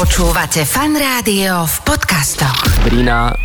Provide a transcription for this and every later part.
Počúvate fan rádio v podcastoch. Drina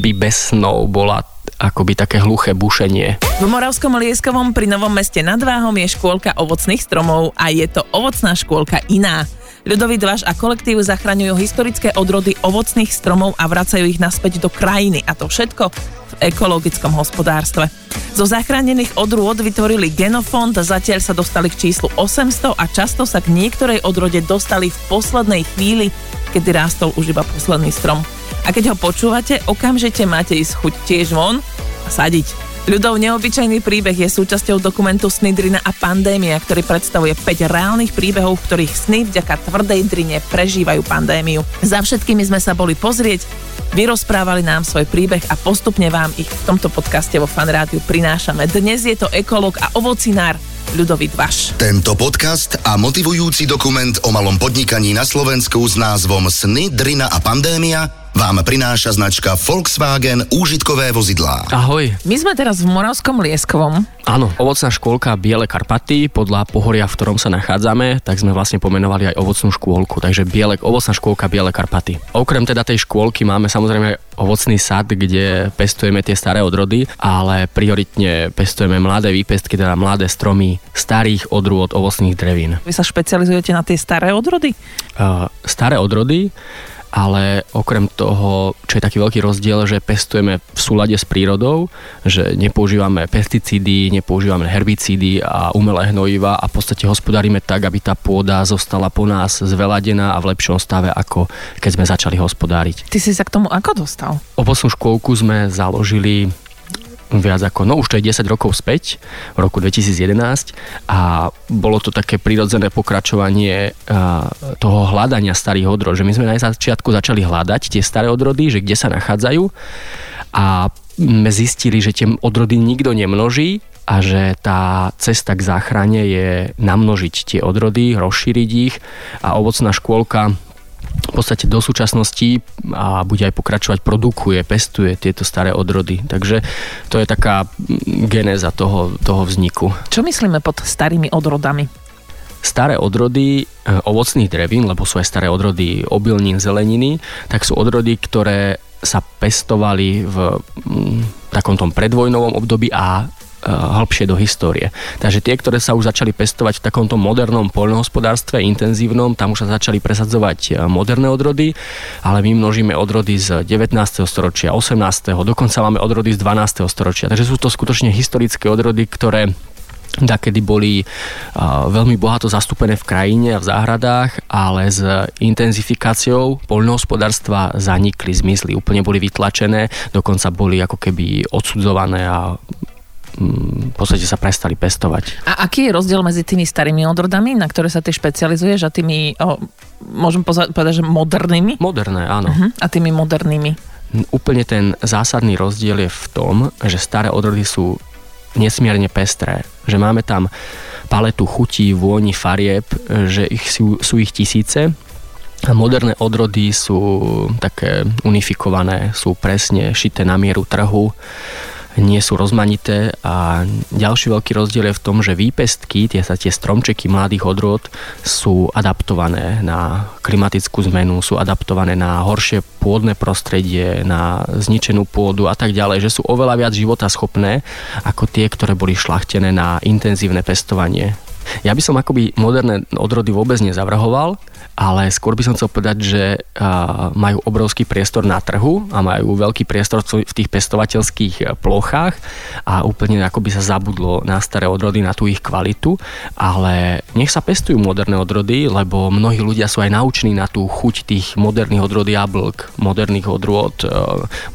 by bez snov bola akoby také hluché bušenie. V Moravskom Lieskovom pri Novom meste nad Váhom je škôlka ovocných stromov a je to ovocná škôlka iná. Ľudový Dvaš a kolektív zachraňujú historické odrody ovocných stromov a vracajú ich naspäť do krajiny a to všetko v ekologickom hospodárstve. Zo zachránených odrôd vytvorili genofond, zatiaľ sa dostali k číslu 800 a často sa k niektorej odrode dostali v poslednej chvíli, kedy rástol už iba posledný strom. A keď ho počúvate, okamžite máte ísť chuť tiež von a sadiť. Ľudov neobyčajný príbeh je súčasťou dokumentu Snydrina a pandémia, ktorý predstavuje 5 reálnych príbehov, v ktorých sny vďaka tvrdej drine prežívajú pandémiu. Za všetkými sme sa boli pozrieť, vyrozprávali nám svoj príbeh a postupne vám ich v tomto podcaste vo Fanrádiu prinášame. Dnes je to ekolog a ovocinár Ľudovít Vaš. Tento podcast a motivujúci dokument o malom podnikaní na Slovensku s názvom Sny, Drina a pandémia vám prináša značka Volkswagen úžitkové vozidlá. Ahoj. My sme teraz v Moravskom Lieskovom. Áno, ovocná škôlka Biele Karpaty, podľa pohoria, v ktorom sa nachádzame, tak sme vlastne pomenovali aj ovocnú škôlku, takže Biele, ovocná škôlka Biele Karpaty. Okrem teda tej škôlky máme samozrejme ovocný sad, kde pestujeme tie staré odrody, ale prioritne pestujeme mladé výpestky, teda mladé stromy starých odrôd ovocných drevín. Vy sa špecializujete na tie staré odrody? Uh, staré odrody ale okrem toho, čo je taký veľký rozdiel, že pestujeme v súlade s prírodou, že nepoužívame pesticídy, nepoužívame herbicídy a umelé hnojiva a v podstate hospodárime tak, aby tá pôda zostala po nás zveladená a v lepšom stave, ako keď sme začali hospodáriť. Ty si sa k tomu ako dostal? Ovocnú škôlku sme založili viac ako, no už to je 10 rokov späť, v roku 2011 a bolo to také prirodzené pokračovanie toho hľadania starých odrod, že my sme na začiatku začali hľadať tie staré odrody, že kde sa nachádzajú a sme zistili, že tie odrody nikto nemnoží a že tá cesta k záchrane je namnožiť tie odrody, rozšíriť ich a ovocná škôlka v podstate do súčasnosti a bude aj pokračovať, produkuje, pestuje tieto staré odrody. Takže to je taká genéza toho, toho vzniku. Čo myslíme pod starými odrodami? staré odrody e, ovocných drevín, lebo sú aj staré odrody obilnín, zeleniny, tak sú odrody, ktoré sa pestovali v takom tom predvojnovom období a Eh, hĺbšie do histórie. Takže tie, ktoré sa už začali pestovať v takomto modernom poľnohospodárstve, intenzívnom, tam už sa začali presadzovať eh, moderné odrody, ale my množíme odrody z 19. storočia, 18. dokonca máme odrody z 12. storočia. Takže sú to skutočne historické odrody, ktoré kedy boli uh, veľmi bohato zastúpené v krajine a v záhradách, ale s intenzifikáciou poľnohospodárstva zanikli, zmizli, úplne boli vytlačené, dokonca boli ako keby odsudzované a v podstate sa prestali pestovať. A aký je rozdiel medzi tými starými odrodami, na ktoré sa ty špecializuješ a tými, o, môžem povedať, že modernými? Moderné, áno. Uh-huh. A tými modernými? Úplne ten zásadný rozdiel je v tom, že staré odrody sú nesmierne pestré. Že máme tam paletu chutí, vôni, farieb, že ich sú, sú ich tisíce a moderné odrody sú také unifikované, sú presne šité na mieru trhu nie sú rozmanité a ďalší veľký rozdiel je v tom, že výpestky, tie sa tie stromčeky mladých odrôd sú adaptované na klimatickú zmenu, sú adaptované na horšie pôdne prostredie, na zničenú pôdu a tak ďalej, že sú oveľa viac života schopné ako tie, ktoré boli šlachtené na intenzívne pestovanie. Ja by som akoby moderné odrody vôbec nezavrhoval, ale skôr by som chcel povedať, že majú obrovský priestor na trhu a majú veľký priestor v tých pestovateľských e, plochách a úplne ako by sa zabudlo na staré odrody, na tú ich kvalitu, ale nech sa pestujú moderné odrody, lebo mnohí ľudia sú aj naučení na tú chuť tých moderných odrod jablk, moderných odrôd e,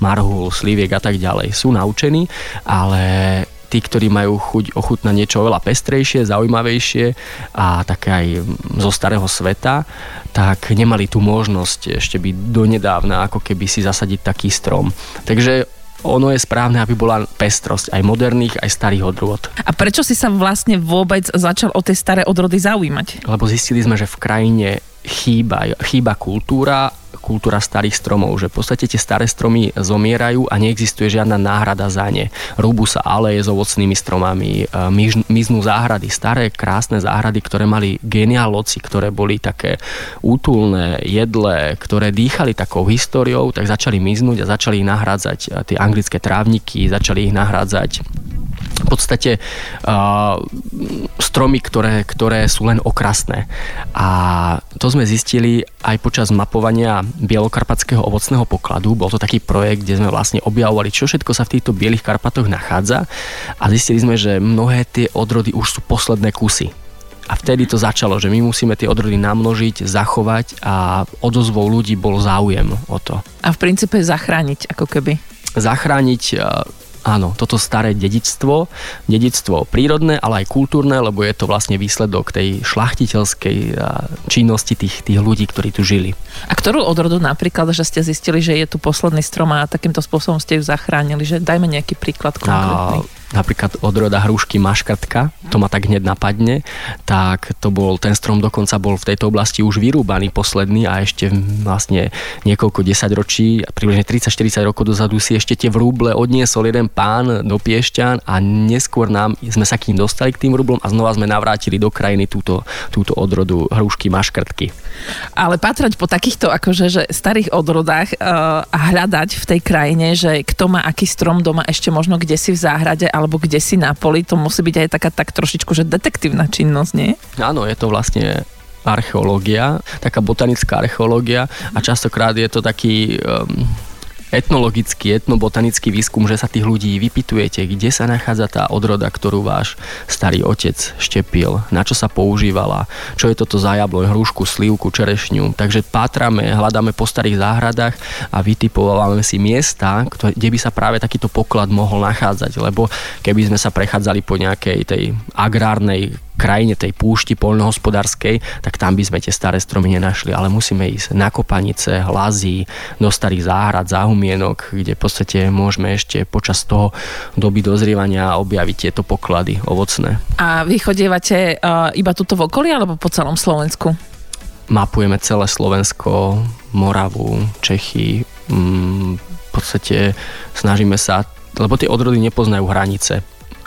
marhul, sliviek a tak ďalej. Sú naučení, ale tí, ktorí majú chuť ochutnať niečo oveľa pestrejšie, zaujímavejšie a také aj zo starého sveta, tak nemali tú možnosť ešte byť donedávna, ako keby si zasadiť taký strom. Takže ono je správne, aby bola pestrosť aj moderných, aj starých odrôd. A prečo si sa vlastne vôbec začal o tie staré odrody zaujímať? Lebo zistili sme, že v krajine chýba, chýba kultúra kultúra starých stromov, že v podstate tie staré stromy zomierajú a neexistuje žiadna náhrada za ne. Rúbu sa aleje s ovocnými stromami, e, miznú záhrady, staré krásne záhrady, ktoré mali geniáloci, ktoré boli také útulné, jedlé, ktoré dýchali takou históriou, tak začali miznúť a začali ich nahrádzať e, tie anglické trávniky, začali ich nahrádzať v podstate uh, stromy, ktoré, ktoré sú len okrasné. A to sme zistili aj počas mapovania Bielokarpatského ovocného pokladu. Bol to taký projekt, kde sme vlastne objavovali, čo všetko sa v týchto Bielých Karpatoch nachádza a zistili sme, že mnohé tie odrody už sú posledné kusy. A vtedy to začalo, že my musíme tie odrody namnožiť, zachovať a odozvou ľudí bol záujem o to. A v princípe zachrániť, ako keby. Zachrániť áno, toto staré dedičstvo, dedičstvo prírodné, ale aj kultúrne, lebo je to vlastne výsledok tej šlachtiteľskej činnosti tých, tých ľudí, ktorí tu žili. A ktorú odrodu napríklad, že ste zistili, že je tu posledný strom a takýmto spôsobom ste ju zachránili, že dajme nejaký príklad konkrétny. A napríklad odroda hrušky maškrtka, to ma tak hneď napadne, tak to bol, ten strom dokonca bol v tejto oblasti už vyrúbaný posledný a ešte vlastne niekoľko desaťročí, približne 30-40 rokov dozadu si ešte tie vrúble odniesol jeden pán do Piešťan a neskôr nám sme sa k ním dostali k tým vrúblom a znova sme navrátili do krajiny túto, túto odrodu hrušky maškrtky. Ale patrať po takýchto akože, že starých odrodách uh, a hľadať v tej krajine, že kto má aký strom doma ešte možno kde si v záhrade alebo kde si na poli, to musí byť aj taká tak trošičku, že detektívna činnosť, nie? Áno, je to vlastne archeológia, taká botanická archeológia a častokrát je to taký um, etnologický, etnobotanický výskum, že sa tých ľudí vypitujete, kde sa nachádza tá odroda, ktorú váš starý otec štepil, na čo sa používala, čo je toto za jabloň, hrušku, slivku, čerešňu. Takže pátrame, hľadáme po starých záhradách a vytipovávame si miesta, kde by sa práve takýto poklad mohol nachádzať, lebo keby sme sa prechádzali po nejakej tej agrárnej krajine tej púšti poľnohospodárskej, tak tam by sme tie staré stromy nenašli, ale musíme ísť na kopanice, hlazy, do starých záhrad, záhumienok, kde v podstate môžeme ešte počas toho doby dozrievania objaviť tieto poklady ovocné. A vy chodievate uh, iba tuto v okolí alebo po celom Slovensku? Mapujeme celé Slovensko, Moravu, Čechy, mm, v podstate snažíme sa, lebo tie odrody nepoznajú hranice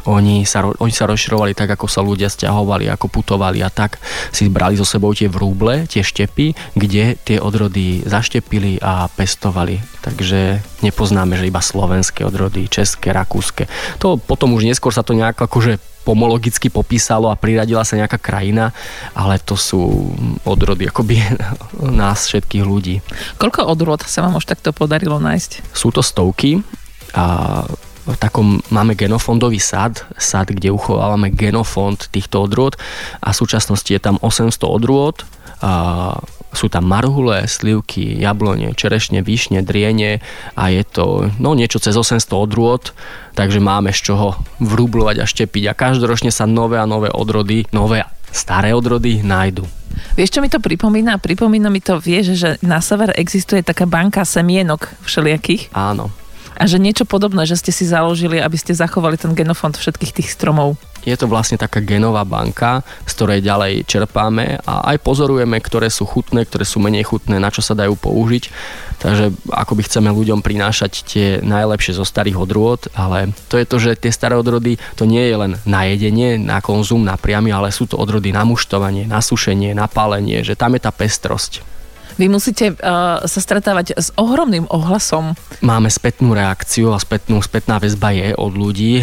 oni sa, oni sa rozširovali tak, ako sa ľudia stiahovali, ako putovali a tak si brali so sebou tie vrúble, tie štepy, kde tie odrody zaštepili a pestovali. Takže nepoznáme, že iba slovenské odrody, české, rakúske. To potom už neskôr sa to nejak akože pomologicky popísalo a priradila sa nejaká krajina, ale to sú odrody akoby nás všetkých ľudí. Koľko odrod sa vám už takto podarilo nájsť? Sú to stovky a v takom máme genofondový sad, sad, kde uchovávame genofond týchto odrôd a v súčasnosti je tam 800 odrôd. A sú tam marhule, slivky, jablone, čerešne, vyšne, driene a je to no, niečo cez 800 odrôd, takže máme z čoho vrúblovať a štepiť a každoročne sa nové a nové odrody, nové staré odrody nájdu. Vieš, čo mi to pripomína? Pripomína mi to, vieš, že na sever existuje taká banka semienok všelijakých. Áno a že niečo podobné, že ste si založili, aby ste zachovali ten genofond všetkých tých stromov. Je to vlastne taká genová banka, z ktorej ďalej čerpáme a aj pozorujeme, ktoré sú chutné, ktoré sú menej chutné, na čo sa dajú použiť. Takže akoby chceme ľuďom prinášať tie najlepšie zo starých odrôd, ale to je to, že tie staré odrody to nie je len na jedenie, na konzum, na priamy, ale sú to odrody na muštovanie, na sušenie, na pálenie, že tam je tá pestrosť. Vy musíte uh, sa stretávať s ohromným ohlasom. Máme spätnú reakciu a spätnú, spätná väzba je od ľudí.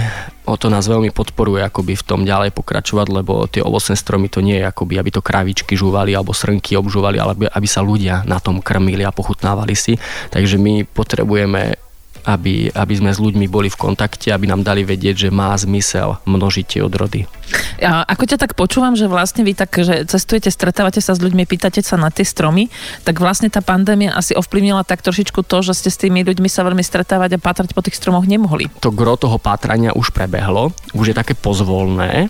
O to nás veľmi podporuje akoby v tom ďalej pokračovať, lebo tie ovocné stromy to nie je akoby, aby to kravičky žúvali alebo srnky obžúvali, ale aby, aby sa ľudia na tom krmili a pochutnávali si. Takže my potrebujeme aby, aby sme s ľuďmi boli v kontakte, aby nám dali vedieť, že má zmysel množiť tie odrody. A ako ťa tak počúvam, že vlastne vy tak, že cestujete, stretávate sa s ľuďmi, pýtate sa na tie stromy, tak vlastne tá pandémia asi ovplyvnila tak trošičku to, že ste s tými ľuďmi sa veľmi stretávať a pátrať po tých stromoch nemohli. To gro toho pátrania už prebehlo, už je také pozvolné,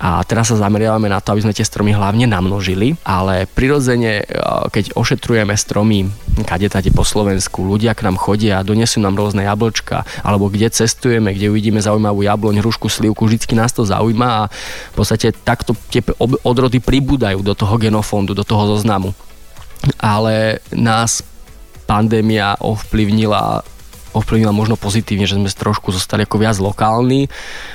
a teraz sa zameriavame na to, aby sme tie stromy hlavne namnožili, ale prirodzene, e, keď ošetrujeme stromy kade tady po Slovensku, ľudia k nám chodia a donesú nám rôzne jablčka, alebo kde cestujeme, kde uvidíme zaujímavú jabloň, hrušku, slivku, vždycky nás to zaujíma a v podstate takto tie odrody pribúdajú do toho genofondu, do toho zoznamu. Ale nás pandémia ovplyvnila ovplyvnila možno pozitívne, že sme trošku zostali ako viac lokálni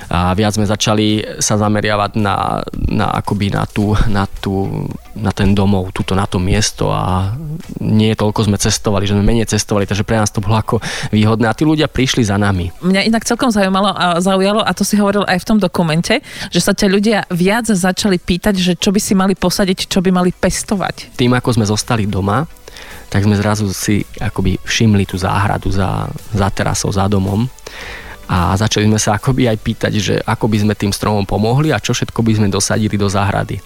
a viac sme začali sa zameriavať na, na, akoby na, tú, na, tú, na ten domov, túto na to miesto a nie toľko sme cestovali, že sme menej cestovali, takže pre nás to bolo ako výhodné a tí ľudia prišli za nami. Mňa inak celkom zaujímalo a zaujalo a to si hovoril aj v tom dokumente, že sa ťa ľudia viac začali pýtať, že čo by si mali posadiť, čo by mali pestovať. Tým, ako sme zostali doma, tak sme zrazu si akoby všimli tú záhradu za, za terasou, za domom a začali sme sa akoby aj pýtať, že ako by sme tým stromom pomohli a čo všetko by sme dosadili do záhrady.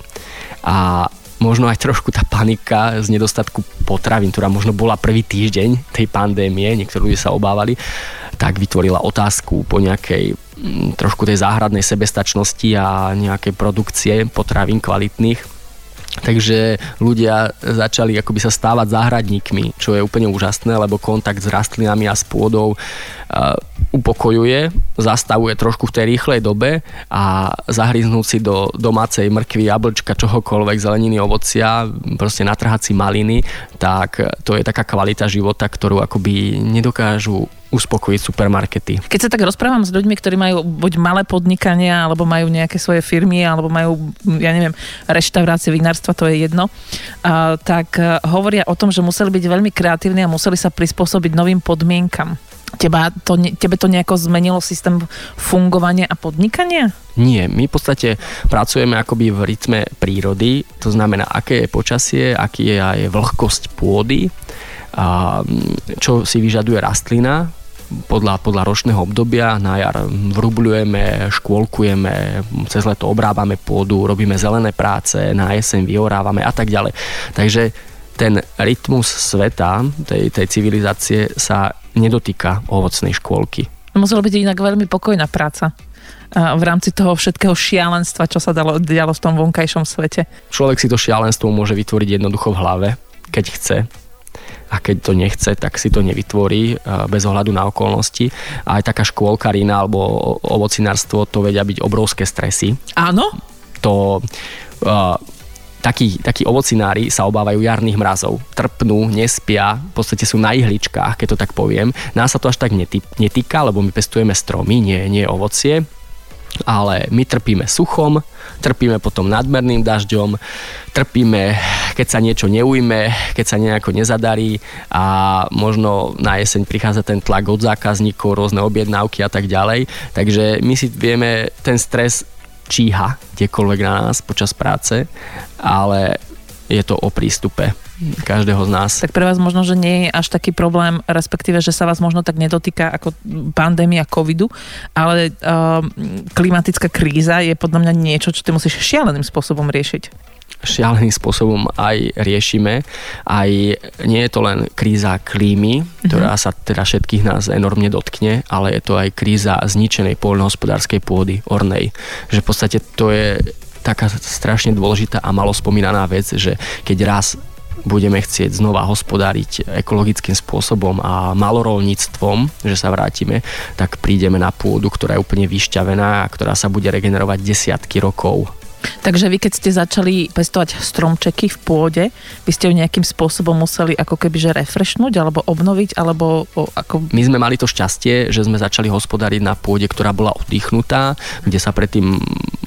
A možno aj trošku tá panika z nedostatku potravín, ktorá možno bola prvý týždeň tej pandémie, niektorí ľudia sa obávali, tak vytvorila otázku po nejakej mm, trošku tej záhradnej sebestačnosti a nejakej produkcie potravín kvalitných Takže ľudia začali akoby sa stávať záhradníkmi, čo je úplne úžasné, lebo kontakt s rastlinami a s pôdou uh, upokojuje, zastavuje trošku v tej rýchlej dobe a zahryznúť si do domácej mrkvy, jablčka, čohokoľvek, zeleniny, ovocia, proste natrhať si maliny, tak to je taká kvalita života, ktorú akoby nedokážu uspokojiť supermarkety. Keď sa tak rozprávam s ľuďmi, ktorí majú buď malé podnikania, alebo majú nejaké svoje firmy, alebo majú, ja neviem, reštaurácie, vinárstva, to je jedno, uh, tak uh, hovoria o tom, že museli byť veľmi kreatívni a museli sa prispôsobiť novým podmienkam. Teba to, tebe to nejako zmenilo systém fungovania a podnikania? Nie, my v podstate pracujeme akoby v rytme prírody, to znamená, aké je počasie, aký je aj vlhkosť pôdy, a čo si vyžaduje rastlina, podľa, podľa ročného obdobia. Na jar vrubľujeme, škôlkujeme, cez leto obrábame pôdu, robíme zelené práce, na jeseň vyhorávame a tak ďalej. Takže ten rytmus sveta, tej, tej civilizácie sa nedotýka ovocnej škôlky. Muselo byť inak veľmi pokojná práca v rámci toho všetkého šialenstva, čo sa dalo, dialo v tom vonkajšom svete. Človek si to šialenstvo môže vytvoriť jednoducho v hlave, keď chce a keď to nechce, tak si to nevytvorí bez ohľadu na okolnosti. A aj taká škôlkarina alebo ovocinárstvo to vedia byť obrovské stresy. Áno? To uh, takí, takí ovocinári sa obávajú jarných mrazov. Trpnú, nespia, v podstate sú na ihličkách, keď to tak poviem. Nás sa to až tak netýka, lebo my pestujeme stromy, nie, nie ovocie ale my trpíme suchom, trpíme potom nadmerným dažďom, trpíme, keď sa niečo neujme, keď sa nejako nezadarí a možno na jeseň prichádza ten tlak od zákazníkov, rôzne objednávky a tak ďalej. Takže my si vieme ten stres číha kdekoľvek na nás počas práce, ale je to o prístupe každého z nás. Tak pre vás možno, že nie je až taký problém, respektíve, že sa vás možno tak nedotýka ako pandémia covidu, ale uh, klimatická kríza je podľa mňa niečo, čo ty musíš šialeným spôsobom riešiť šialeným spôsobom aj riešime. Aj nie je to len kríza klímy, ktorá mhm. sa teda všetkých nás enormne dotkne, ale je to aj kríza zničenej poľnohospodárskej pôdy, ornej. Že v podstate to je taká strašne dôležitá a malo spomínaná vec, že keď raz budeme chcieť znova hospodáriť ekologickým spôsobom a malorolníctvom, že sa vrátime, tak prídeme na pôdu, ktorá je úplne vyšťavená a ktorá sa bude regenerovať desiatky rokov. Takže vy, keď ste začali pestovať stromčeky v pôde, by ste ju nejakým spôsobom museli ako keby že refreshnúť alebo obnoviť, alebo ako... My sme mali to šťastie, že sme začali hospodariť na pôde, ktorá bola oddychnutá, kde sa predtým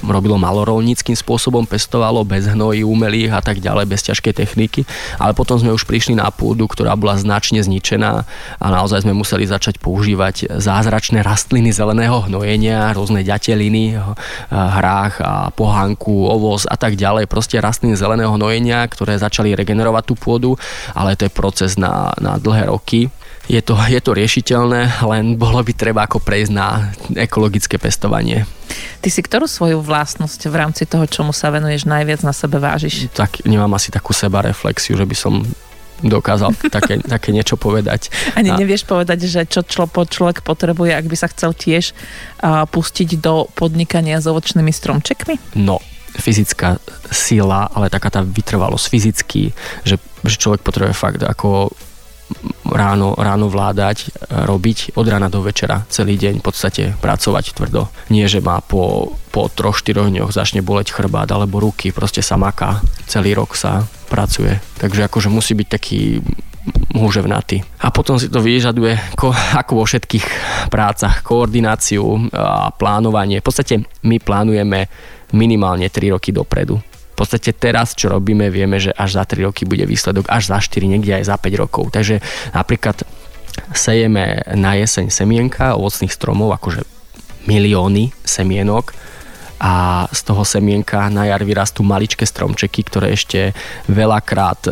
robilo malorolníckým spôsobom, pestovalo bez hnojí umelých a tak ďalej, bez ťažkej techniky, ale potom sme už prišli na pôdu, ktorá bola značne zničená a naozaj sme museli začať používať zázračné rastliny zeleného hnojenia, rôzne ďateliny, hrách a pohánku, ovoz a tak ďalej, proste rastliny zeleného hnojenia, ktoré začali regenerovať tú pôdu, ale to je proces na, na dlhé roky. Je to, je to riešiteľné, len bolo by treba ako prejsť na ekologické pestovanie. Ty si ktorú svoju vlastnosť v rámci toho, čomu sa venuješ, najviac na sebe vážiš? Tak nemám asi takú seba reflexiu, že by som dokázal také, také niečo povedať. Ani a... nevieš povedať, že čo člo, človek potrebuje, ak by sa chcel tiež uh, pustiť do podnikania s ovočnými stromčekmi? No, fyzická sila, ale taká tá vytrvalosť fyzicky, že, že človek potrebuje fakt ako ráno, ráno vládať, robiť od rána do večera, celý deň v podstate pracovať tvrdo. Nie, že má po, po troch, štyroch dňoch začne boleť chrbát alebo ruky, proste sa maká, celý rok sa pracuje. Takže akože musí byť taký húževnatý. A potom si to vyžaduje, ako vo všetkých prácach, koordináciu a plánovanie. V podstate my plánujeme minimálne 3 roky dopredu. Podstate teraz, čo robíme, vieme, že až za 3 roky bude výsledok, až za 4, niekde aj za 5 rokov. Takže napríklad sejeme na jeseň semienka ovocných stromov, akože milióny semienok a z toho semienka na jar vyrastú maličké stromčeky, ktoré ešte veľakrát e,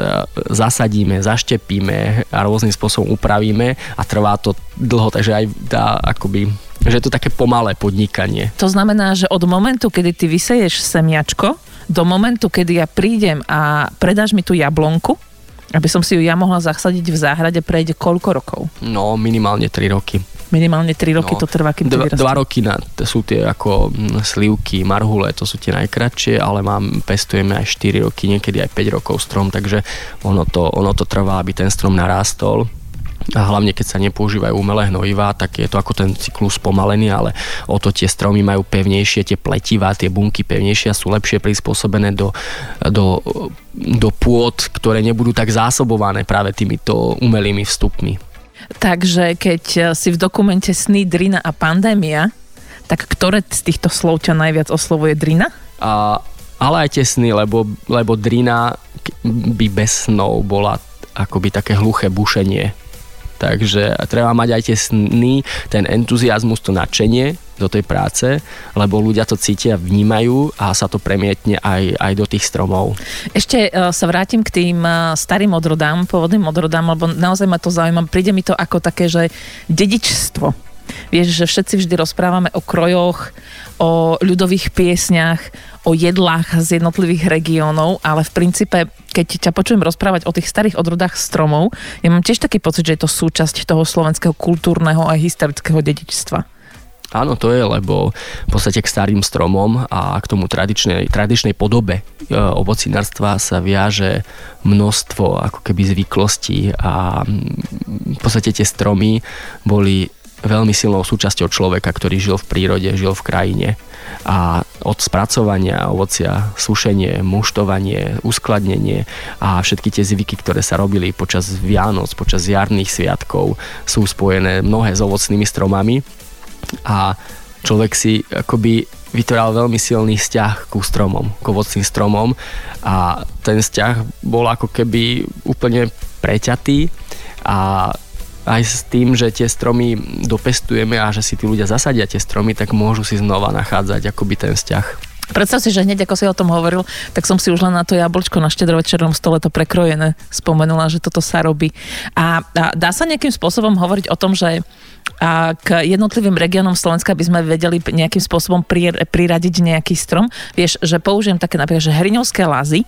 zasadíme, zaštepíme a rôznym spôsobom upravíme a trvá to dlho, takže aj dá akoby že je to také pomalé podnikanie. To znamená, že od momentu, kedy ty vyseješ semiačko, do momentu, kedy ja prídem a predáš mi tú jablonku, aby som si ju ja mohla zasadiť v záhrade, prejde koľko rokov? No, minimálne 3 roky. Minimálne 3 roky no, to trvá, kým dva, dva roky na, sú tie ako mm, slivky, marhule, to sú tie najkratšie, ale mám, pestujeme aj 4 roky, niekedy aj 5 rokov strom, takže ono to, ono to trvá, aby ten strom narástol a hlavne keď sa nepoužívajú umelé hnojivá, tak je to ako ten cyklus pomalený, ale o to tie stromy majú pevnejšie, tie pletivá, tie bunky pevnejšie a sú lepšie prispôsobené do, do, do pôd, ktoré nebudú tak zásobované práve týmito umelými vstupmi. Takže keď si v dokumente Sny, Drina a pandémia, tak ktoré z týchto slov ťa najviac oslovuje Drina? A, ale aj tie sny, lebo, lebo Drina by bez snov bola akoby také hluché bušenie Takže treba mať aj tie sny, ten entuziasmus, to nadšenie do tej práce, lebo ľudia to cítia, vnímajú a sa to premietne aj, aj do tých stromov. Ešte uh, sa vrátim k tým uh, starým odrodám, pôvodným odrodám, lebo naozaj ma to zaujíma. Príde mi to ako také, že dedičstvo. Vieš, že všetci vždy rozprávame o krojoch, o ľudových piesňach, o jedlách z jednotlivých regiónov, ale v princípe, keď ťa počujem rozprávať o tých starých odrodách stromov, ja mám tiež taký pocit, že je to súčasť toho slovenského kultúrneho a historického dedičstva. Áno, to je, lebo v podstate k starým stromom a k tomu tradičnej, tradičnej podobe e, ovocinárstva sa viaže množstvo ako keby zvyklostí a v podstate tie stromy boli veľmi silnou súčasťou človeka, ktorý žil v prírode, žil v krajine. A od spracovania ovocia, sušenie, muštovanie, uskladnenie a všetky tie zvyky, ktoré sa robili počas Vianoc, počas jarných sviatkov, sú spojené mnohé s ovocnými stromami. A človek si akoby vytváral veľmi silný vzťah ku stromom, k ovocným stromom a ten vzťah bol ako keby úplne preťatý a aj s tým, že tie stromy dopestujeme a že si tí ľudia zasadia tie stromy, tak môžu si znova nachádzať akoby ten vzťah. Predstav si, že hneď ako si o tom hovoril, tak som si už len na to jablčko na štedrovečernom stole to prekrojené spomenula, že toto sa robí. A, a dá sa nejakým spôsobom hovoriť o tom, že a k jednotlivým regiónom Slovenska by sme vedeli nejakým spôsobom priradiť nejaký strom. Vieš, že použijem také napríklad, že hriňovské lázy,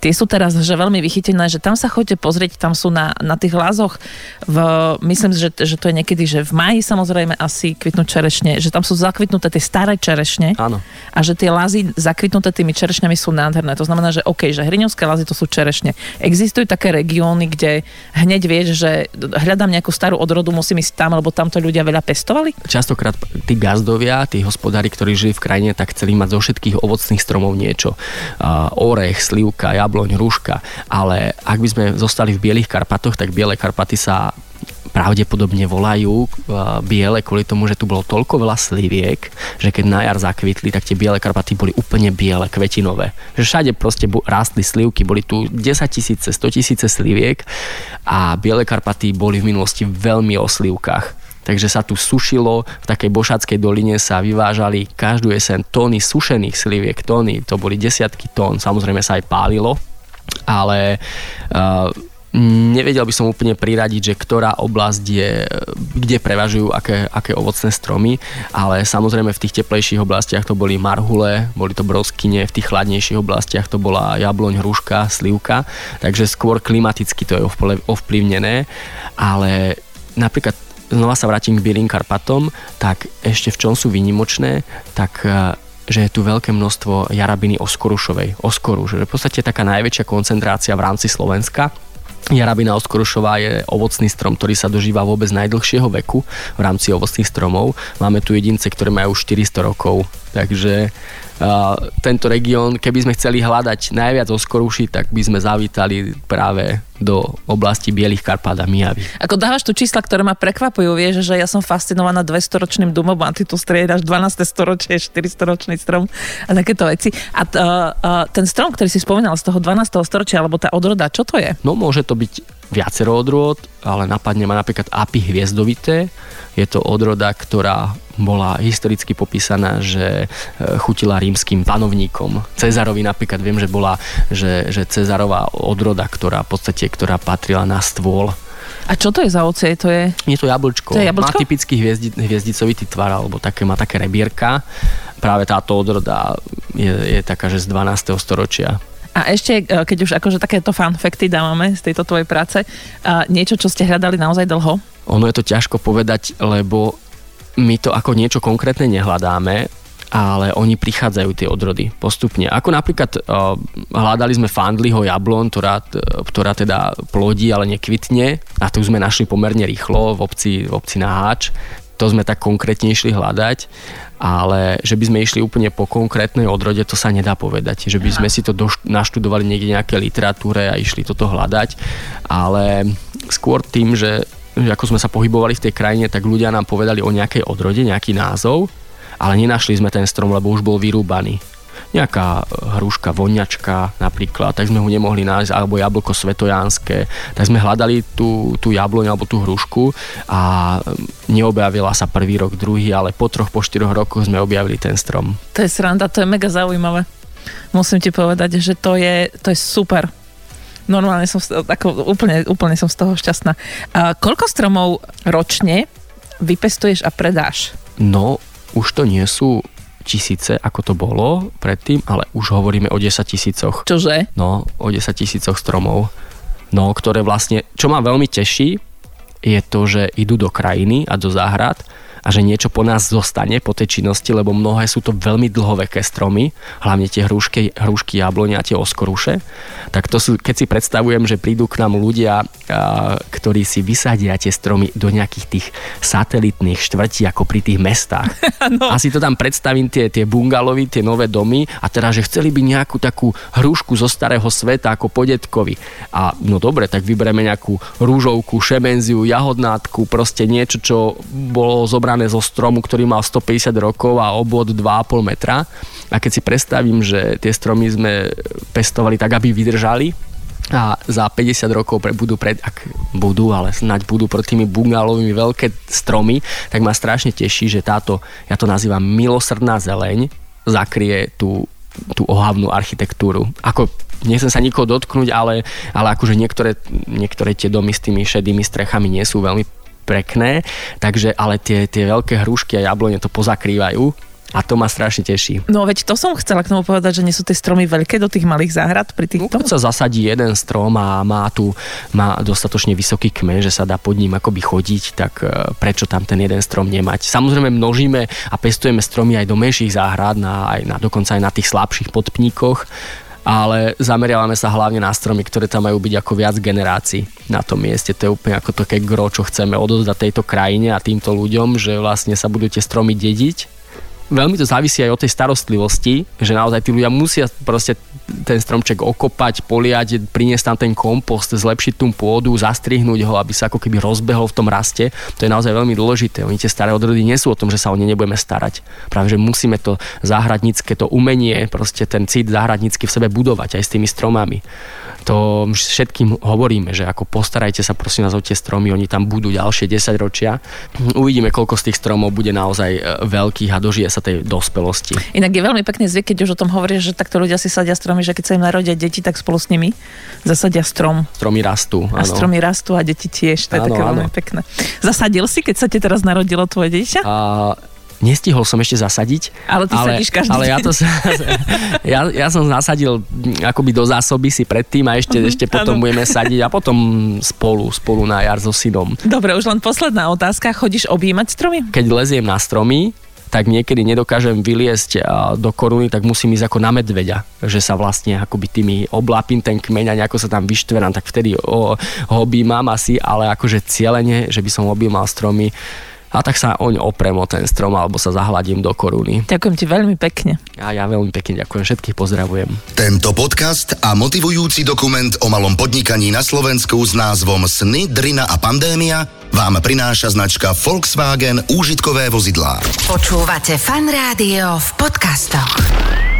Tie sú teraz že veľmi vychytené, že tam sa chodite pozrieť, tam sú na, na tých lázoch, v, myslím, že, že to je niekedy, že v maji samozrejme asi kvitnú čerešne, že tam sú zakvitnuté tie staré čerešne Áno. a že tie lázy zakvitnuté tými čerešňami sú nádherné. To znamená, že OK, že hriňovské lázy to sú čerešne. Existujú také regióny, kde hneď vieš, že hľadám nejakú starú odrodu, musím ísť tam, lebo tamto ľudia veľa pestovali? Častokrát tí gazdovia, tí hospodári, ktorí žili v krajine, tak chceli mať zo všetkých ovocných stromov niečo. Uh, orech, slivka, jabloň, rúška, ale ak by sme zostali v Bielých Karpatoch, tak Biele Karpaty sa pravdepodobne volajú uh, biele kvôli tomu, že tu bolo toľko veľa sliviek, že keď na jar zakvitli, tak tie biele Karpaty boli úplne biele, kvetinové. Že všade proste rástli slivky, boli tu 10 tisíce, 100 tisíce sliviek a biele Karpaty boli v minulosti veľmi o slivkách takže sa tu sušilo, v takej Bošackej doline sa vyvážali každú jesen tóny sušených sliviek, tóny, to boli desiatky tón, samozrejme sa aj pálilo, ale uh, nevedel by som úplne priradiť, že ktorá oblasť je, kde prevažujú aké, aké ovocné stromy, ale samozrejme v tých teplejších oblastiach to boli marhule, boli to broskyne, v tých chladnejších oblastiach to bola jabloň, hruška, slivka, takže skôr klimaticky to je ovplyvnené, ale napríklad znova sa vrátim k Bielým Karpatom, tak ešte v čom sú výnimočné, tak e, že je tu veľké množstvo jarabiny oskorušovej, oskoru, že v podstate taká najväčšia koncentrácia v rámci Slovenska. Jarabina oskorušová je ovocný strom, ktorý sa dožíva vôbec najdlhšieho veku v rámci ovocných stromov. Máme tu jedince, ktoré majú 400 rokov, takže uh, tento región, keby sme chceli hľadať najviac oskoruší, tak by sme zavítali práve do oblasti Bielých Karpát a Mijavy. Ako dávaš tu čísla, ktoré ma prekvapujú, vieš, že ja som fascinovaná 200-ročným domom a ty tu striedaš 12. storočie, 400-ročný strom a takéto veci. A t, uh, uh, ten strom, ktorý si spomínal z toho 12. storočia, alebo tá odroda, čo to je? No môže to byť viacero odrôd, ale napadne ma napríklad apy hviezdovité. Je to odroda, ktorá bola historicky popísaná, že e, chutila rímským panovníkom. Cezarovi napríklad viem, že bola že, že Cezarová odroda, ktorá v podstate, ktorá patrila na stôl a čo to je za ocie? To je... Je to jablčko. To je jablčko? Má typický hviezdi, hviezdicovitý tvar, alebo také, má také rebierka. Práve táto odroda je, je taká, že z 12. storočia. A ešte, e, keď už akože takéto fun facty dávame z tejto tvojej práce, niečo, čo ste hľadali naozaj dlho? Ono je to ťažko povedať, lebo my to ako niečo konkrétne nehľadáme, ale oni prichádzajú tie odrody postupne. Ako napríklad uh, hľadali sme fandliho jablon, ktorá, ktorá teda plodí, ale nekvitne a tu sme našli pomerne rýchlo v obci, v obci na Háč. To sme tak konkrétne išli hľadať, ale že by sme išli úplne po konkrétnej odrode, to sa nedá povedať. Že by sme si to doš- naštudovali niekde nejaké literatúre a išli toto hľadať, ale skôr tým, že že ako sme sa pohybovali v tej krajine, tak ľudia nám povedali o nejakej odrode, nejaký názov, ale nenašli sme ten strom, lebo už bol vyrúbaný. Nejaká hruška voňačka napríklad, tak sme ho nemohli nájsť, alebo jablko svetojánske, tak sme hľadali tú, tú jabloň alebo tú hrušku a neobjavila sa prvý rok, druhý, ale po troch, po štyroch rokoch sme objavili ten strom. To je sranda, to je mega zaujímavé. Musím ti povedať, že to je, to je super normálne som, ako, úplne, úplne som z toho šťastná. A koľko stromov ročne vypestuješ a predáš? No, už to nie sú tisíce, ako to bolo predtým, ale už hovoríme o 10 tisícoch. Čože? No, o 10 tisícoch stromov. No, ktoré vlastne, čo ma veľmi teší, je to, že idú do krajiny a do záhrad a že niečo po nás zostane po tej činnosti, lebo mnohé sú to veľmi dlhoveké stromy, hlavne tie hrušky, hrušky jablonia, tie oskoruše. Tak to sú, keď si predstavujem, že prídu k nám ľudia, a, ktorí si vysadia tie stromy do nejakých tých satelitných štvrtí, ako pri tých mestách. no. A si to tam predstavím, tie, tie bungalovy, tie nové domy a teraz, že chceli by nejakú takú hrušku zo starého sveta ako podetkovi. A no dobre, tak vyberieme nejakú rúžovku, šemenziu, jahodnátku, proste niečo, čo bolo zobrané vybrané zo stromu, ktorý mal 150 rokov a obvod 2,5 metra. A keď si predstavím, že tie stromy sme pestovali tak, aby vydržali, a za 50 rokov pre, budú pred, ak budú, ale snať budú pod tými bungalovými veľké stromy, tak ma strašne teší, že táto, ja to nazývam milosrdná zeleň, zakrie tú, tú ohavnú architektúru. Ako nechcem sa nikoho dotknúť, ale, ale akože niektoré, niektoré tie domy s tými šedými strechami nie sú veľmi pekné, takže ale tie, tie veľké hrušky a jablone to pozakrývajú a to ma strašne teší. No veď to som chcela k tomu povedať, že nie sú tie stromy veľké do tých malých záhrad pri tých. No, sa zasadí jeden strom a má tu má dostatočne vysoký kmen, že sa dá pod ním akoby chodiť, tak e, prečo tam ten jeden strom nemať? Samozrejme množíme a pestujeme stromy aj do menších záhrad, na, aj na, dokonca aj na tých slabších podpníkoch, ale zameriavame sa hlavne na stromy, ktoré tam majú byť ako viac generácií na tom mieste. To je úplne ako také gro, čo chceme odozdať tejto krajine a týmto ľuďom, že vlastne sa budú tie stromy dediť veľmi to závisí aj od tej starostlivosti, že naozaj tí ľudia musia proste ten stromček okopať, poliať, priniesť tam ten kompost, zlepšiť tú pôdu, zastrihnúť ho, aby sa ako keby rozbehol v tom raste. To je naozaj veľmi dôležité. Oni tie staré odrody nie sú o tom, že sa o ne nebudeme starať. Práve, že musíme to záhradnícke, to umenie, proste ten cít záhradnícky v sebe budovať aj s tými stromami to všetkým hovoríme, že ako postarajte sa prosím vás o tie stromy, oni tam budú ďalšie 10 ročia. Uvidíme, koľko z tých stromov bude naozaj e, veľkých a dožije sa tej dospelosti. Inak je veľmi pekne zvyk, keď už o tom hovoríš, že takto ľudia si sadia stromy, že keď sa im narodia deti, tak spolu s nimi zasadia strom. Stromy rastú. Áno. A stromy rastú a deti tiež. To je áno, také veľmi pekné. Zasadil si, keď sa ti teraz narodilo tvoje dieťa? A Nestihol som ešte zasadiť. Ale ty ale, sadíš každý Ale ja, to, ja, ja som nasadil akoby do zásoby si predtým a ešte, uh-huh, ešte potom ano. budeme sadiť a potom spolu, spolu na jar so synom. Dobre, už len posledná otázka. Chodíš objímať stromy? Keď leziem na stromy, tak niekedy nedokážem vyliesť do koruny, tak musím ísť ako na medveďa, že sa vlastne akoby tými oblápim ten kmeň a nejako sa tam vyštverám, tak vtedy ho objímam asi, ale akože cieľene, že by som objímal stromy, a tak sa oň oprem o ten strom alebo sa zahladím do koruny. Ďakujem ti veľmi pekne. A ja veľmi pekne ďakujem, všetkých pozdravujem. Tento podcast a motivujúci dokument o malom podnikaní na Slovensku s názvom Sny, Drina a pandémia vám prináša značka Volkswagen úžitkové vozidlá. Počúvate fan rádio v podcastoch.